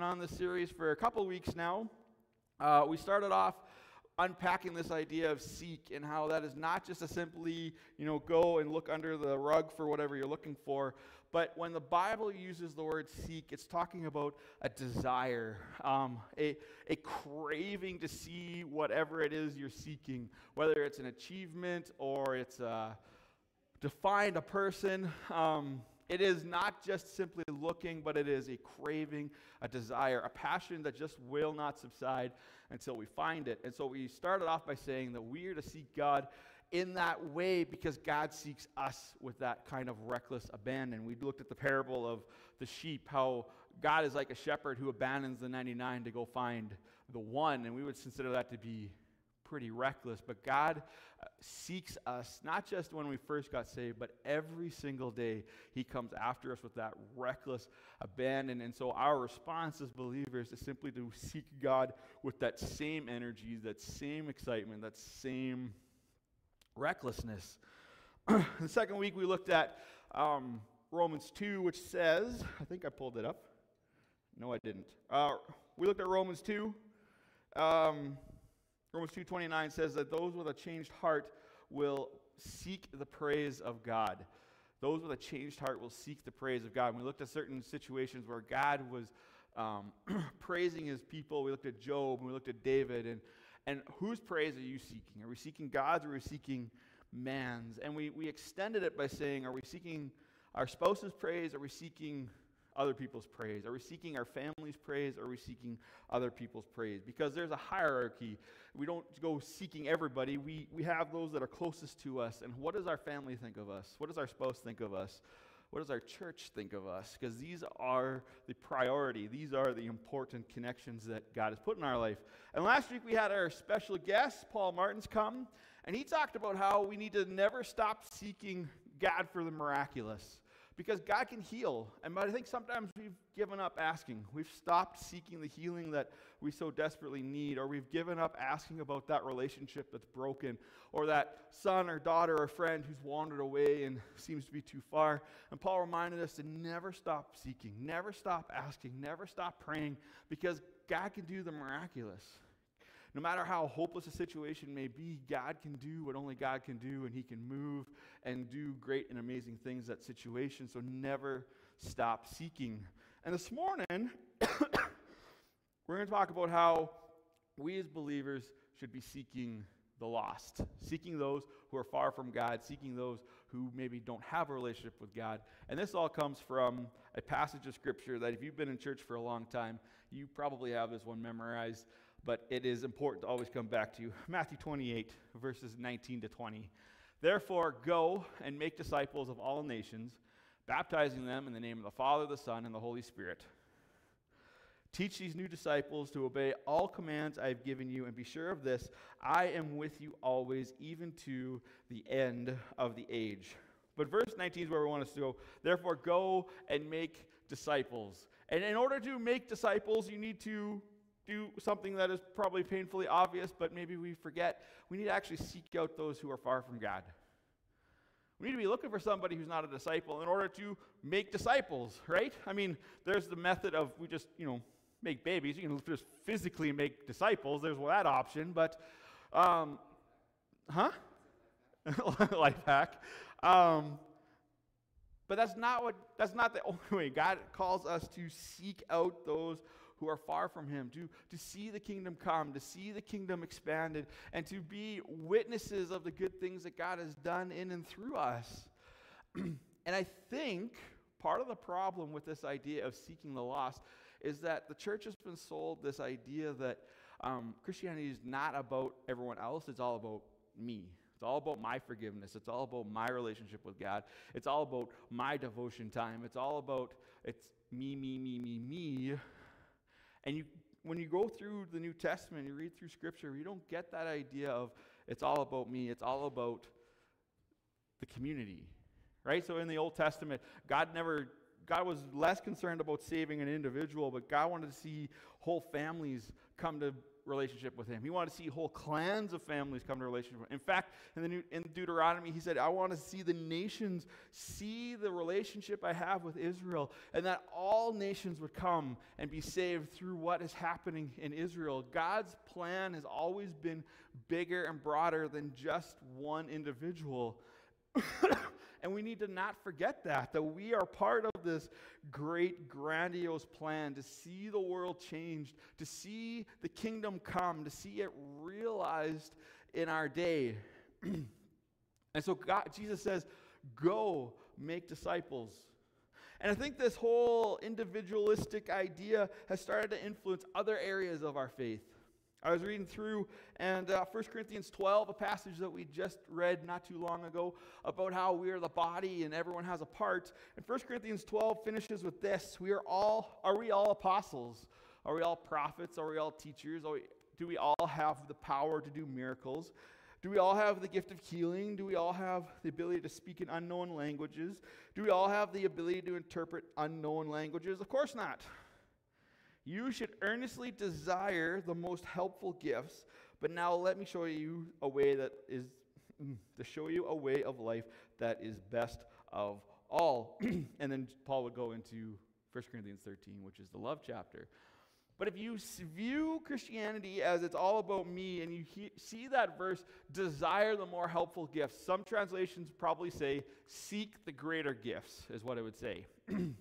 been on this series for a couple weeks now. Uh, we started off unpacking this idea of seek and how that is not just a simply, you know, go and look under the rug for whatever you're looking for, but when the Bible uses the word seek, it's talking about a desire, um, a, a craving to see whatever it is you're seeking, whether it's an achievement or it's a, to find a person. Um, it is not just simply looking, but it is a craving, a desire, a passion that just will not subside until we find it. And so we started off by saying that we are to seek God in that way because God seeks us with that kind of reckless abandon. We looked at the parable of the sheep, how God is like a shepherd who abandons the 99 to go find the one, and we would consider that to be pretty reckless. But God uh, seeks us, not just when we first got saved, but every single day He comes after us with that reckless abandon. And so our response as believers is simply to seek God with that same energy, that same excitement, that same recklessness. the second week we looked at um, Romans 2, which says, I think I pulled it up. No, I didn't. Uh, we looked at Romans 2. Um, Romans 2.29 says that those with a changed heart will seek the praise of God. Those with a changed heart will seek the praise of God. We looked at certain situations where God was um, praising his people. We looked at Job and we looked at David and and whose praise are you seeking? Are we seeking God's or are we seeking man's? And we, we extended it by saying, are we seeking our spouse's praise? Are we seeking other people's praise? Are we seeking our family's praise? Are we seeking other people's praise? Because there's a hierarchy. We don't go seeking everybody. We, we have those that are closest to us. And what does our family think of us? What does our spouse think of us? What does our church think of us? Because these are the priority. These are the important connections that God has put in our life. And last week we had our special guest, Paul Martins, come, and he talked about how we need to never stop seeking God for the miraculous because God can heal. And but I think sometimes we've given up asking. We've stopped seeking the healing that we so desperately need, or we've given up asking about that relationship that's broken, or that son or daughter or friend who's wandered away and seems to be too far. And Paul reminded us to never stop seeking, never stop asking, never stop praying, because God can do the miraculous. No matter how hopeless a situation may be, God can do what only God can do, and He can move and do great and amazing things that situation. So never stop seeking. And this morning, we're going to talk about how we as believers should be seeking the lost, seeking those who are far from God, seeking those who maybe don't have a relationship with God. And this all comes from a passage of Scripture that if you've been in church for a long time, you probably have this one memorized but it is important to always come back to. Matthew 28, verses 19 to 20. Therefore, go and make disciples of all nations, baptizing them in the name of the Father, the Son, and the Holy Spirit. Teach these new disciples to obey all commands I have given you, and be sure of this I am with you always, even to the end of the age. But verse 19 is where we want us to go. Therefore, go and make disciples. And in order to make disciples, you need to do something that is probably painfully obvious, but maybe we forget. We need to actually seek out those who are far from God. We need to be looking for somebody who's not a disciple in order to make disciples, right? I mean, there's the method of we just, you know, make babies. You can just physically make disciples. There's that option, but, um, huh? Life hack. Um, but that's not what. That's not the only way. God calls us to seek out those who are far from him, to, to see the kingdom come, to see the kingdom expanded, and to be witnesses of the good things that God has done in and through us. and I think part of the problem with this idea of seeking the lost is that the church has been sold this idea that um, Christianity is not about everyone else, it's all about me. It's all about my forgiveness. It's all about my relationship with God. It's all about my devotion time. It's all about it's me, me, me, me, me. And you, when you go through the New Testament, you read through Scripture, you don't get that idea of it's all about me, it's all about the community. Right? So in the Old Testament, God never God was less concerned about saving an individual, but God wanted to see whole families come to relationship with him. He wanted to see whole clans of families come to relationship. In fact, in the New, in Deuteronomy, he said, I want to see the nations see the relationship I have with Israel, and that all nations would come and be saved through what is happening in Israel. God's plan has always been bigger and broader than just one individual. And we need to not forget that, that we are part of this great, grandiose plan to see the world changed, to see the kingdom come, to see it realized in our day. and so God, Jesus says, Go make disciples. And I think this whole individualistic idea has started to influence other areas of our faith. I was reading through, and uh, 1 Corinthians 12, a passage that we just read not too long ago, about how we are the body and everyone has a part. And 1 Corinthians 12 finishes with this: We are all, are we all apostles? Are we all prophets? Are we all teachers? We, do we all have the power to do miracles? Do we all have the gift of healing? Do we all have the ability to speak in unknown languages? Do we all have the ability to interpret unknown languages? Of course not. You should earnestly desire the most helpful gifts, but now let me show you a way that is mm, to show you a way of life that is best of all. and then Paul would go into 1 Corinthians 13, which is the love chapter. But if you view Christianity as it's all about me and you he- see that verse, desire the more helpful gifts, some translations probably say, seek the greater gifts, is what it would say.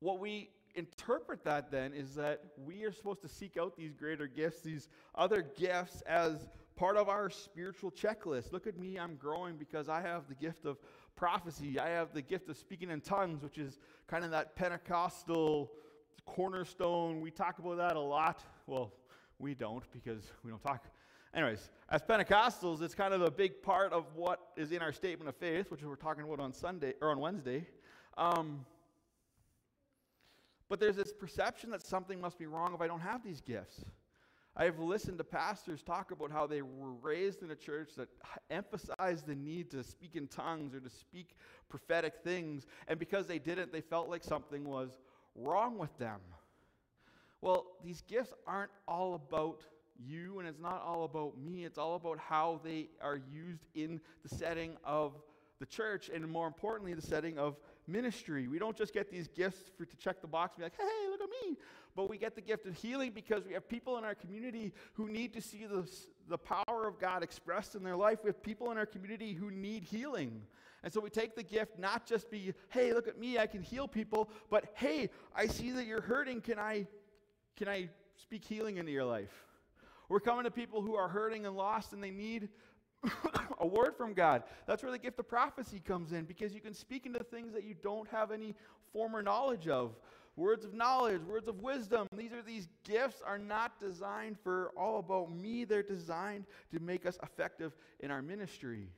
what we interpret that then is that we are supposed to seek out these greater gifts, these other gifts, as part of our spiritual checklist. Look at me, I'm growing because I have the gift of prophecy. I have the gift of speaking in tongues, which is kind of that Pentecostal cornerstone. We talk about that a lot. Well, we don't because we don't talk. Anyways, as Pentecostals, it's kind of a big part of what is in our statement of faith, which we're talking about on Sunday or on Wednesday. Um, but there's this perception that something must be wrong if I don't have these gifts. I have listened to pastors talk about how they were raised in a church that emphasized the need to speak in tongues or to speak prophetic things, and because they didn't, they felt like something was wrong with them. Well, these gifts aren't all about you, and it's not all about me. It's all about how they are used in the setting of the church, and more importantly, the setting of ministry. We don't just get these gifts for, to check the box and be like, hey, look at me. But we get the gift of healing because we have people in our community who need to see the, the power of God expressed in their life. We have people in our community who need healing. And so we take the gift not just be, hey, look at me, I can heal people, but hey, I see that you're hurting. Can I, can I speak healing into your life? We're coming to people who are hurting and lost and they need a word from God. That's where the gift of prophecy comes in because you can speak into things that you don't have any former knowledge of. Words of knowledge, words of wisdom. These are these gifts are not designed for all about me. They're designed to make us effective in our ministry.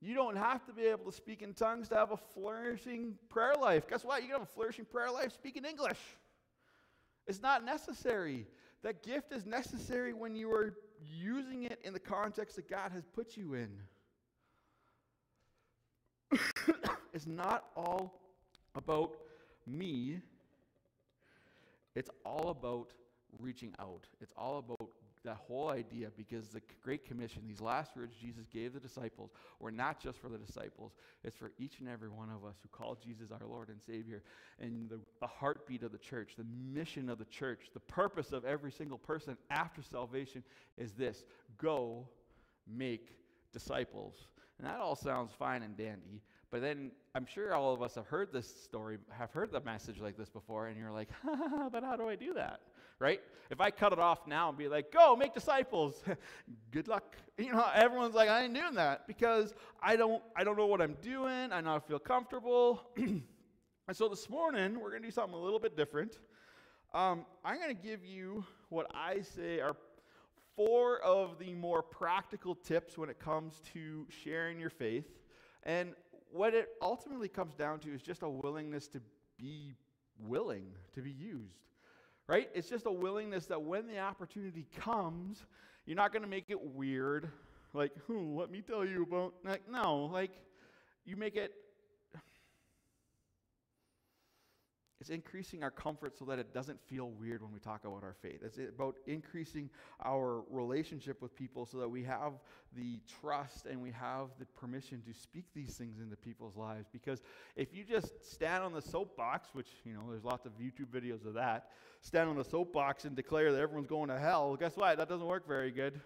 You don't have to be able to speak in tongues to have a flourishing prayer life. Guess what? You can have a flourishing prayer life speaking English. It's not necessary. That gift is necessary when you are using context that God has put you in. it's not all about me, it's all about reaching out. It's all about that whole idea because the Great Commission, these last words Jesus gave the disciples, were not just for the disciples, it's for each and every one of us who call Jesus our Lord and Savior. And the, the heartbeat of the church, the mission of the church, the purpose of every single person after salvation is this go make disciples. And that all sounds fine and dandy, but then I'm sure all of us have heard this story, have heard the message like this before, and you're like, but how do I do that? Right? If I cut it off now and be like, go make disciples, good luck. You know, everyone's like, I ain't doing that because I don't, I don't know what I'm doing. I don't feel comfortable. and so this morning, we're going to do something a little bit different. Um, I'm going to give you what I say are four of the more practical tips when it comes to sharing your faith. And what it ultimately comes down to is just a willingness to be willing to be used right? It's just a willingness that when the opportunity comes, you're not going to make it weird. Like, hmm, let me tell you about. Like, no, like, you make it. It's increasing our comfort so that it doesn't feel weird when we talk about our faith. It's about increasing our relationship with people so that we have the trust and we have the permission to speak these things into people's lives. Because if you just stand on the soapbox, which, you know, there's lots of YouTube videos of that, stand on the soapbox and declare that everyone's going to hell, guess what? That doesn't work very good.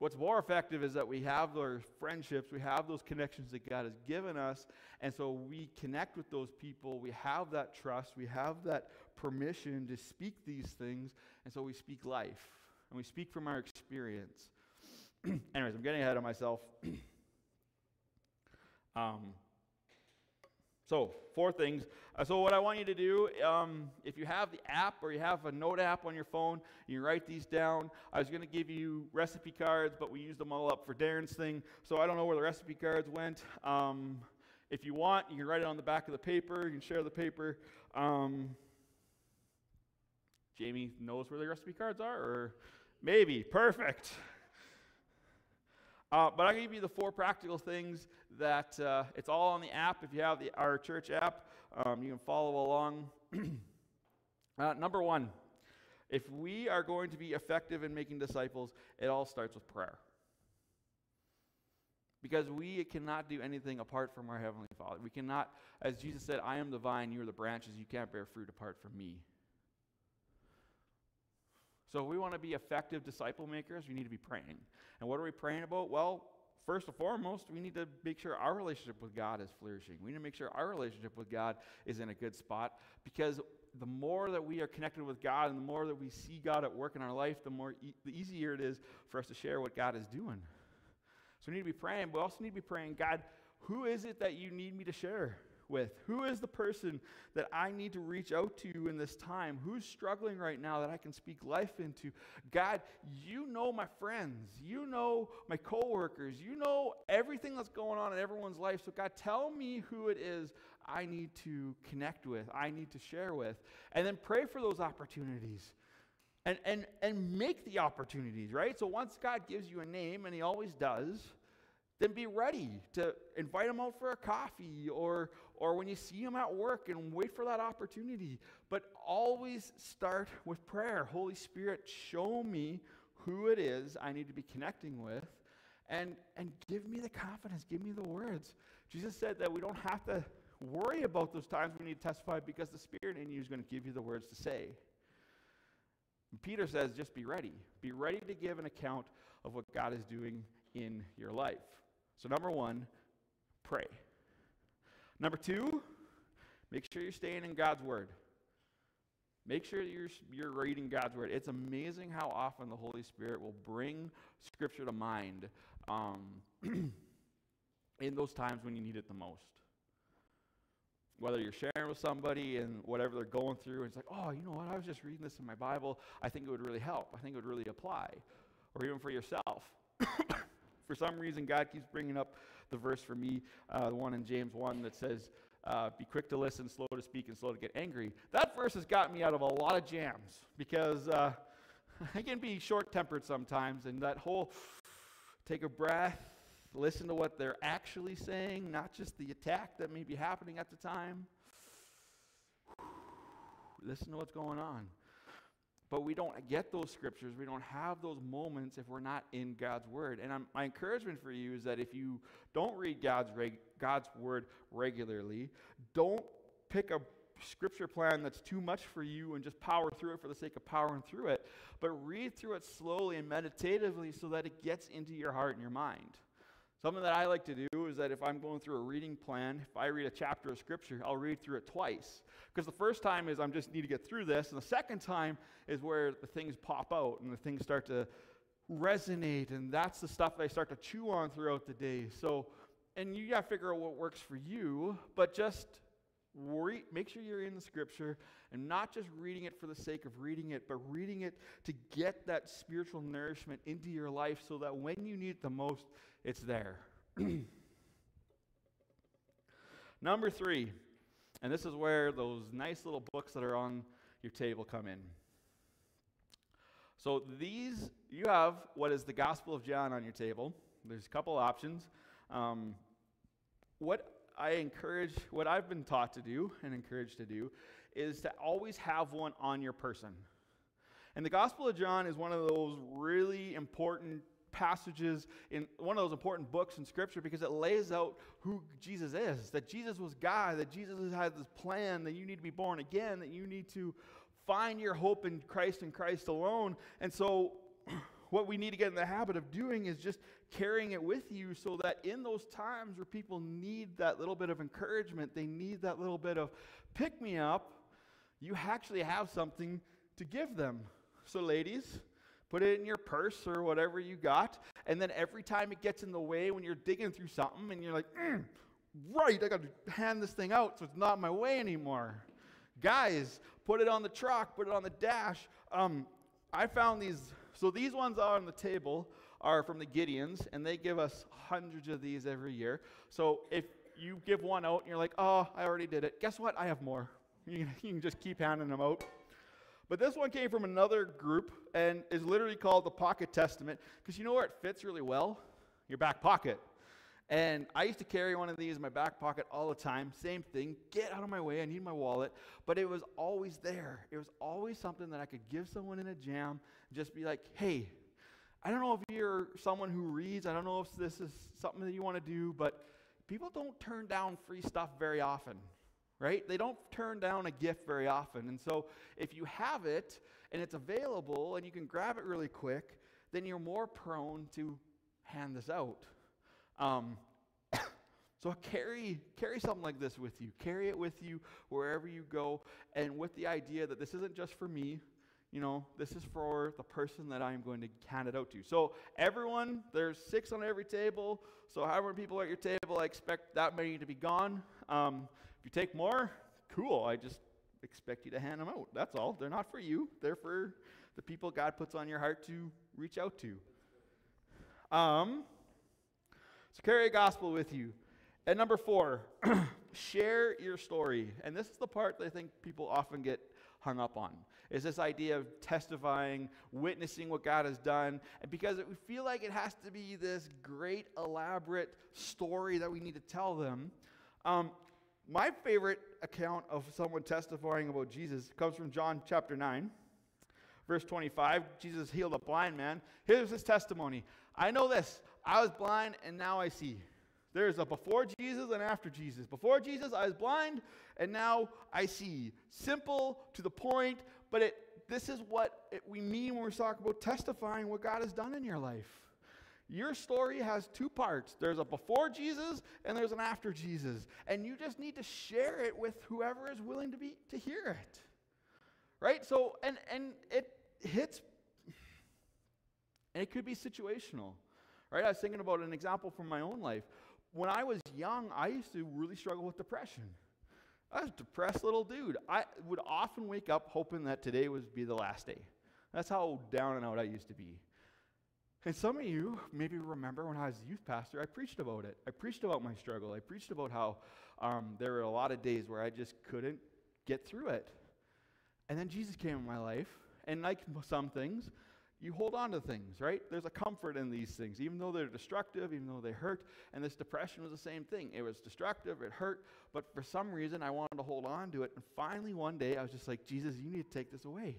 What's more effective is that we have those friendships, we have those connections that God has given us, and so we connect with those people. We have that trust, we have that permission to speak these things, and so we speak life, and we speak from our experience. Anyways, I'm getting ahead of myself. um, so, four things. Uh, so, what I want you to do, um, if you have the app or you have a note app on your phone, you write these down. I was going to give you recipe cards, but we used them all up for Darren's thing, so I don't know where the recipe cards went. Um, if you want, you can write it on the back of the paper. You can share the paper. Um, Jamie knows where the recipe cards are, or maybe. Perfect. Uh, but I'll give you the four practical things that uh, it's all on the app. If you have the, our church app, um, you can follow along. uh, number one, if we are going to be effective in making disciples, it all starts with prayer. Because we cannot do anything apart from our Heavenly Father. We cannot, as Jesus said, I am the vine, you are the branches, you can't bear fruit apart from me. So if we want to be effective disciple makers, we need to be praying. And what are we praying about? Well, first and foremost, we need to make sure our relationship with God is flourishing. We need to make sure our relationship with God is in a good spot because the more that we are connected with God and the more that we see God at work in our life, the more e- the easier it is for us to share what God is doing. So we need to be praying, but we also need to be praying, God, who is it that you need me to share? With? Who is the person that I need to reach out to in this time? Who's struggling right now that I can speak life into? God, you know my friends. You know my coworkers. You know everything that's going on in everyone's life. So, God, tell me who it is I need to connect with, I need to share with. And then pray for those opportunities. And, and, and make the opportunities, right? So once God gives you a name, and He always does, then be ready to invite them out for a coffee or, or when you see them at work and wait for that opportunity. But always start with prayer. Holy Spirit, show me who it is I need to be connecting with and, and give me the confidence, give me the words. Jesus said that we don't have to worry about those times we need to testify because the Spirit in you is going to give you the words to say. Peter says, just be ready. Be ready to give an account of what God is doing in your life. So, number one, pray. Number two, make sure you're staying in God's Word. Make sure you're, you're reading God's Word. It's amazing how often the Holy Spirit will bring Scripture to mind um, in those times when you need it the most. Whether you're sharing with somebody and whatever they're going through, and it's like, oh, you know what? I was just reading this in my Bible. I think it would really help. I think it would really apply. Or even for yourself. For some reason, God keeps bringing up the verse for me, uh, the one in James 1 that says, uh, Be quick to listen, slow to speak, and slow to get angry. That verse has got me out of a lot of jams because uh, I can be short tempered sometimes, and that whole take a breath, listen to what they're actually saying, not just the attack that may be happening at the time. Listen to what's going on. But we don't get those scriptures. We don't have those moments if we're not in God's Word. And I'm, my encouragement for you is that if you don't read God's, reg, God's Word regularly, don't pick a scripture plan that's too much for you and just power through it for the sake of powering through it, but read through it slowly and meditatively so that it gets into your heart and your mind. Something that I like to do is that if I'm going through a reading plan, if I read a chapter of scripture, I'll read through it twice. Because the first time is I just need to get through this, and the second time is where the things pop out and the things start to resonate, and that's the stuff that I start to chew on throughout the day. So, and you got to figure out what works for you, but just worry, make sure you're in the scripture and not just reading it for the sake of reading it, but reading it to get that spiritual nourishment into your life so that when you need it the most, it's there. Number three, and this is where those nice little books that are on your table come in. So these, you have what is the Gospel of John on your table. There's a couple options. Um, what I encourage, what I've been taught to do and encouraged to do, is to always have one on your person. And the Gospel of John is one of those really important passages in one of those important books in Scripture because it lays out who Jesus is that Jesus was God, that Jesus has this plan, that you need to be born again, that you need to find your hope in Christ and Christ alone. And so, what we need to get in the habit of doing is just carrying it with you so that in those times where people need that little bit of encouragement, they need that little bit of pick me up, you actually have something to give them. So, ladies, put it in your purse or whatever you got, and then every time it gets in the way when you're digging through something and you're like, mm, right, I got to hand this thing out so it's not my way anymore. Guys, put it on the truck, put it on the dash. Um, I found these, so these ones on the table are from the Gideons, and they give us hundreds of these every year. So if you give one out and you're like, oh, I already did it, guess what? I have more. You can just keep handing them out. But this one came from another group and is literally called the Pocket Testament because you know where it fits really well? Your back pocket. And I used to carry one of these in my back pocket all the time. Same thing. Get out of my way. I need my wallet. But it was always there. It was always something that I could give someone in a jam, just be like, hey, I don't know if you're someone who reads. I don't know if this is something that you want to do, but people don't turn down free stuff very often right? They don't turn down a gift very often. And so if you have it and it's available and you can grab it really quick, then you're more prone to hand this out. Um, so carry carry something like this with you. Carry it with you wherever you go, and with the idea that this isn't just for me. You know, this is for the person that I'm going to hand it out to. So everyone, there's six on every table. So however many people at your table, I expect that many to be gone. Um, if you take more, cool. I just expect you to hand them out. That's all. They're not for you, they're for the people God puts on your heart to reach out to. Um, so carry a gospel with you. And number four, share your story. And this is the part that I think people often get hung up on is this idea of testifying, witnessing what God has done. And because we feel like it has to be this great, elaborate story that we need to tell them, um, my favorite account of someone testifying about Jesus comes from John chapter 9, verse 25. Jesus healed a blind man. Here's his testimony I know this. I was blind and now I see. There's a before Jesus and after Jesus. Before Jesus, I was blind and now I see. Simple, to the point, but it, this is what it, we mean when we talk about testifying what God has done in your life. Your story has two parts there's a before Jesus and there's an after Jesus. And you just need to share it with whoever is willing to, be, to hear it. Right? So, and, and it hits, and it could be situational. Right? I was thinking about an example from my own life. When I was young, I used to really struggle with depression. I was a depressed little dude. I would often wake up hoping that today would be the last day. That's how down and out I used to be. And some of you maybe remember when I was a youth pastor, I preached about it. I preached about my struggle. I preached about how um, there were a lot of days where I just couldn't get through it. And then Jesus came in my life, and like some things, you hold on to things, right? There's a comfort in these things, even though they're destructive, even though they hurt. And this depression was the same thing. It was destructive, it hurt, but for some reason I wanted to hold on to it. And finally, one day, I was just like, Jesus, you need to take this away.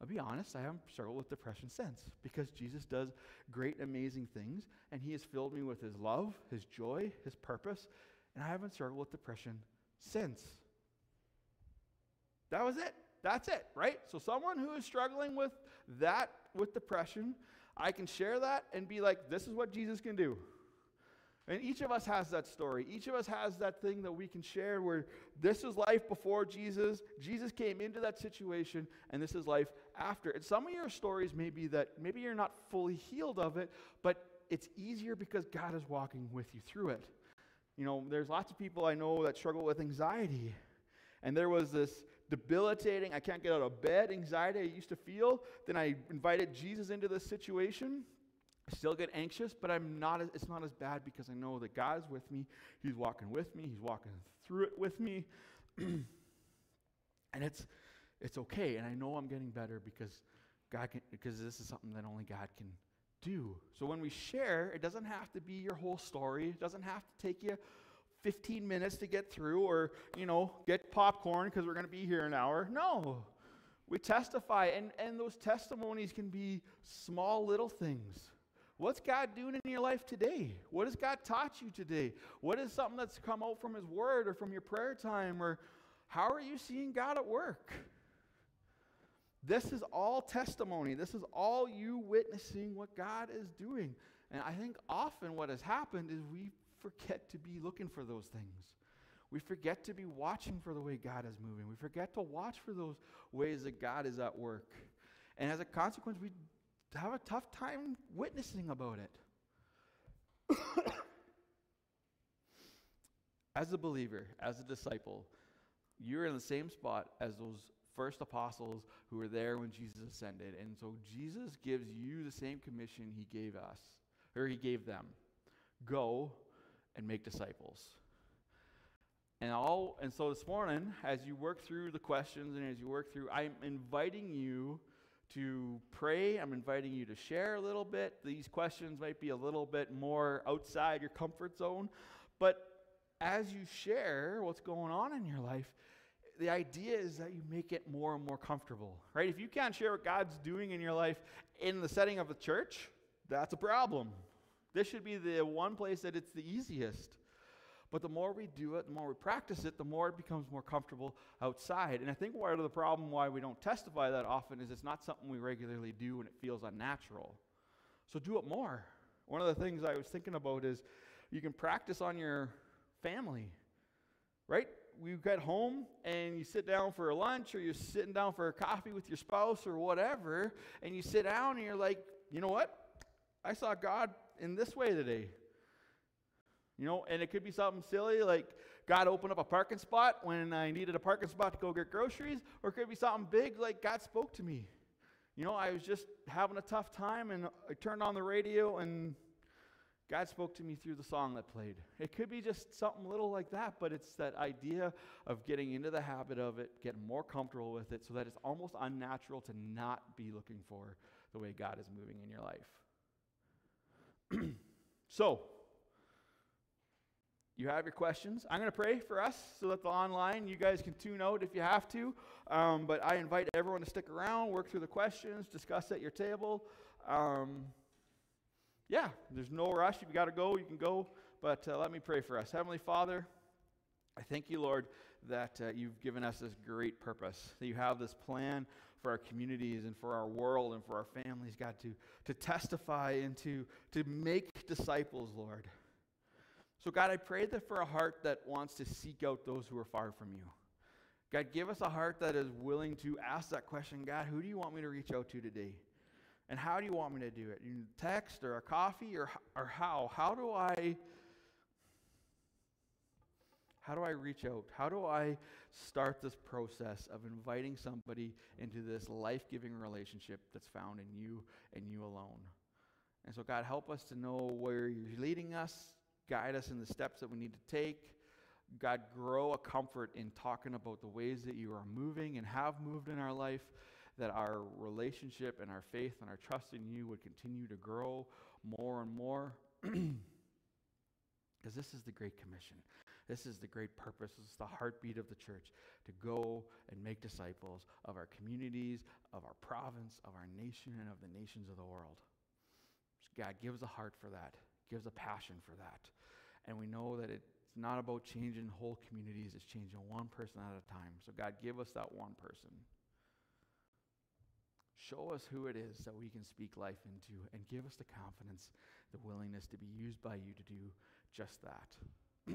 I'll be honest, I haven't struggled with depression since because Jesus does great, amazing things, and He has filled me with His love, His joy, His purpose, and I haven't struggled with depression since. That was it. That's it, right? So, someone who is struggling with that, with depression, I can share that and be like, this is what Jesus can do. And each of us has that story. Each of us has that thing that we can share where this is life before Jesus. Jesus came into that situation, and this is life after. And some of your stories may be that maybe you're not fully healed of it, but it's easier because God is walking with you through it. You know, there's lots of people I know that struggle with anxiety. And there was this debilitating, I can't get out of bed anxiety I used to feel. Then I invited Jesus into this situation I still get anxious, but I'm not, as, it's not as bad because I know that God's with me. He's walking with me. He's walking through it with me. and it's, it's okay. And I know I'm getting better because God can, because this is something that only God can do. So when we share, it doesn't have to be your whole story. It doesn't have to take you 15 minutes to get through or, you know, get popcorn because we're going to be here an hour. No. We testify, and, and those testimonies can be small little things. What's God doing in your life today? What has God taught you today? What is something that's come out from His Word or from your prayer time? Or how are you seeing God at work? This is all testimony. This is all you witnessing what God is doing. And I think often what has happened is we forget to be looking for those things. We forget to be watching for the way God is moving. We forget to watch for those ways that God is at work. And as a consequence, we have a tough time witnessing about it. as a believer, as a disciple, you're in the same spot as those first apostles who were there when Jesus ascended. And so Jesus gives you the same commission he gave us, or he gave them go and make disciples. And all and so this morning, as you work through the questions and as you work through, I'm inviting you to pray. I'm inviting you to share a little bit. These questions might be a little bit more outside your comfort zone, but as you share what's going on in your life, the idea is that you make it more and more comfortable, right? If you can't share what God's doing in your life in the setting of a church, that's a problem. This should be the one place that it's the easiest. But the more we do it, the more we practice it, the more it becomes more comfortable outside. And I think part of the problem why we don't testify that often is it's not something we regularly do and it feels unnatural. So do it more. One of the things I was thinking about is you can practice on your family, right? we get home and you sit down for lunch or you're sitting down for a coffee with your spouse or whatever, and you sit down and you're like, you know what? I saw God in this way today. You know, and it could be something silly like God opened up a parking spot when I needed a parking spot to go get groceries, or it could be something big like God spoke to me. You know, I was just having a tough time and I turned on the radio and God spoke to me through the song that played. It could be just something little like that, but it's that idea of getting into the habit of it, getting more comfortable with it, so that it's almost unnatural to not be looking for the way God is moving in your life. so, you have your questions. I'm going to pray for us so that the online, you guys can tune out if you have to. Um, but I invite everyone to stick around, work through the questions, discuss at your table. Um, yeah, there's no rush. If you got to go, you can go. But uh, let me pray for us. Heavenly Father, I thank you, Lord, that uh, you've given us this great purpose, that you have this plan for our communities and for our world and for our families, God, to, to testify and to, to make disciples, Lord. So, God, I pray that for a heart that wants to seek out those who are far from you. God, give us a heart that is willing to ask that question God, who do you want me to reach out to today? And how do you want me to do it? In text or a coffee or, or how? How do I how do I reach out? How do I start this process of inviting somebody into this life-giving relationship that's found in you and you alone? And so God help us to know where you're leading us, guide us in the steps that we need to take. God, grow a comfort in talking about the ways that you are moving and have moved in our life that our relationship and our faith and our trust in you would continue to grow more and more. Because this is the Great Commission. This is the great purpose. This is the heartbeat of the church to go and make disciples of our communities, of our province, of our nation, and of the nations of the world. God gives a heart for that, gives a passion for that. And we know that it's not about changing whole communities, it's changing one person at a time. So, God, give us that one person. Show us who it is that we can speak life into and give us the confidence, the willingness to be used by you to do just that.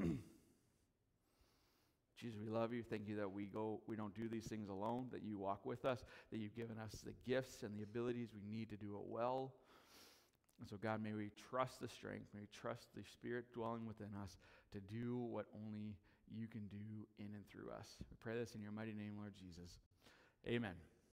Jesus, we love you. Thank you that we go, we don't do these things alone, that you walk with us, that you've given us the gifts and the abilities we need to do it well. And so, God, may we trust the strength, may we trust the Spirit dwelling within us to do what only you can do in and through us. We pray this in your mighty name, Lord Jesus. Amen.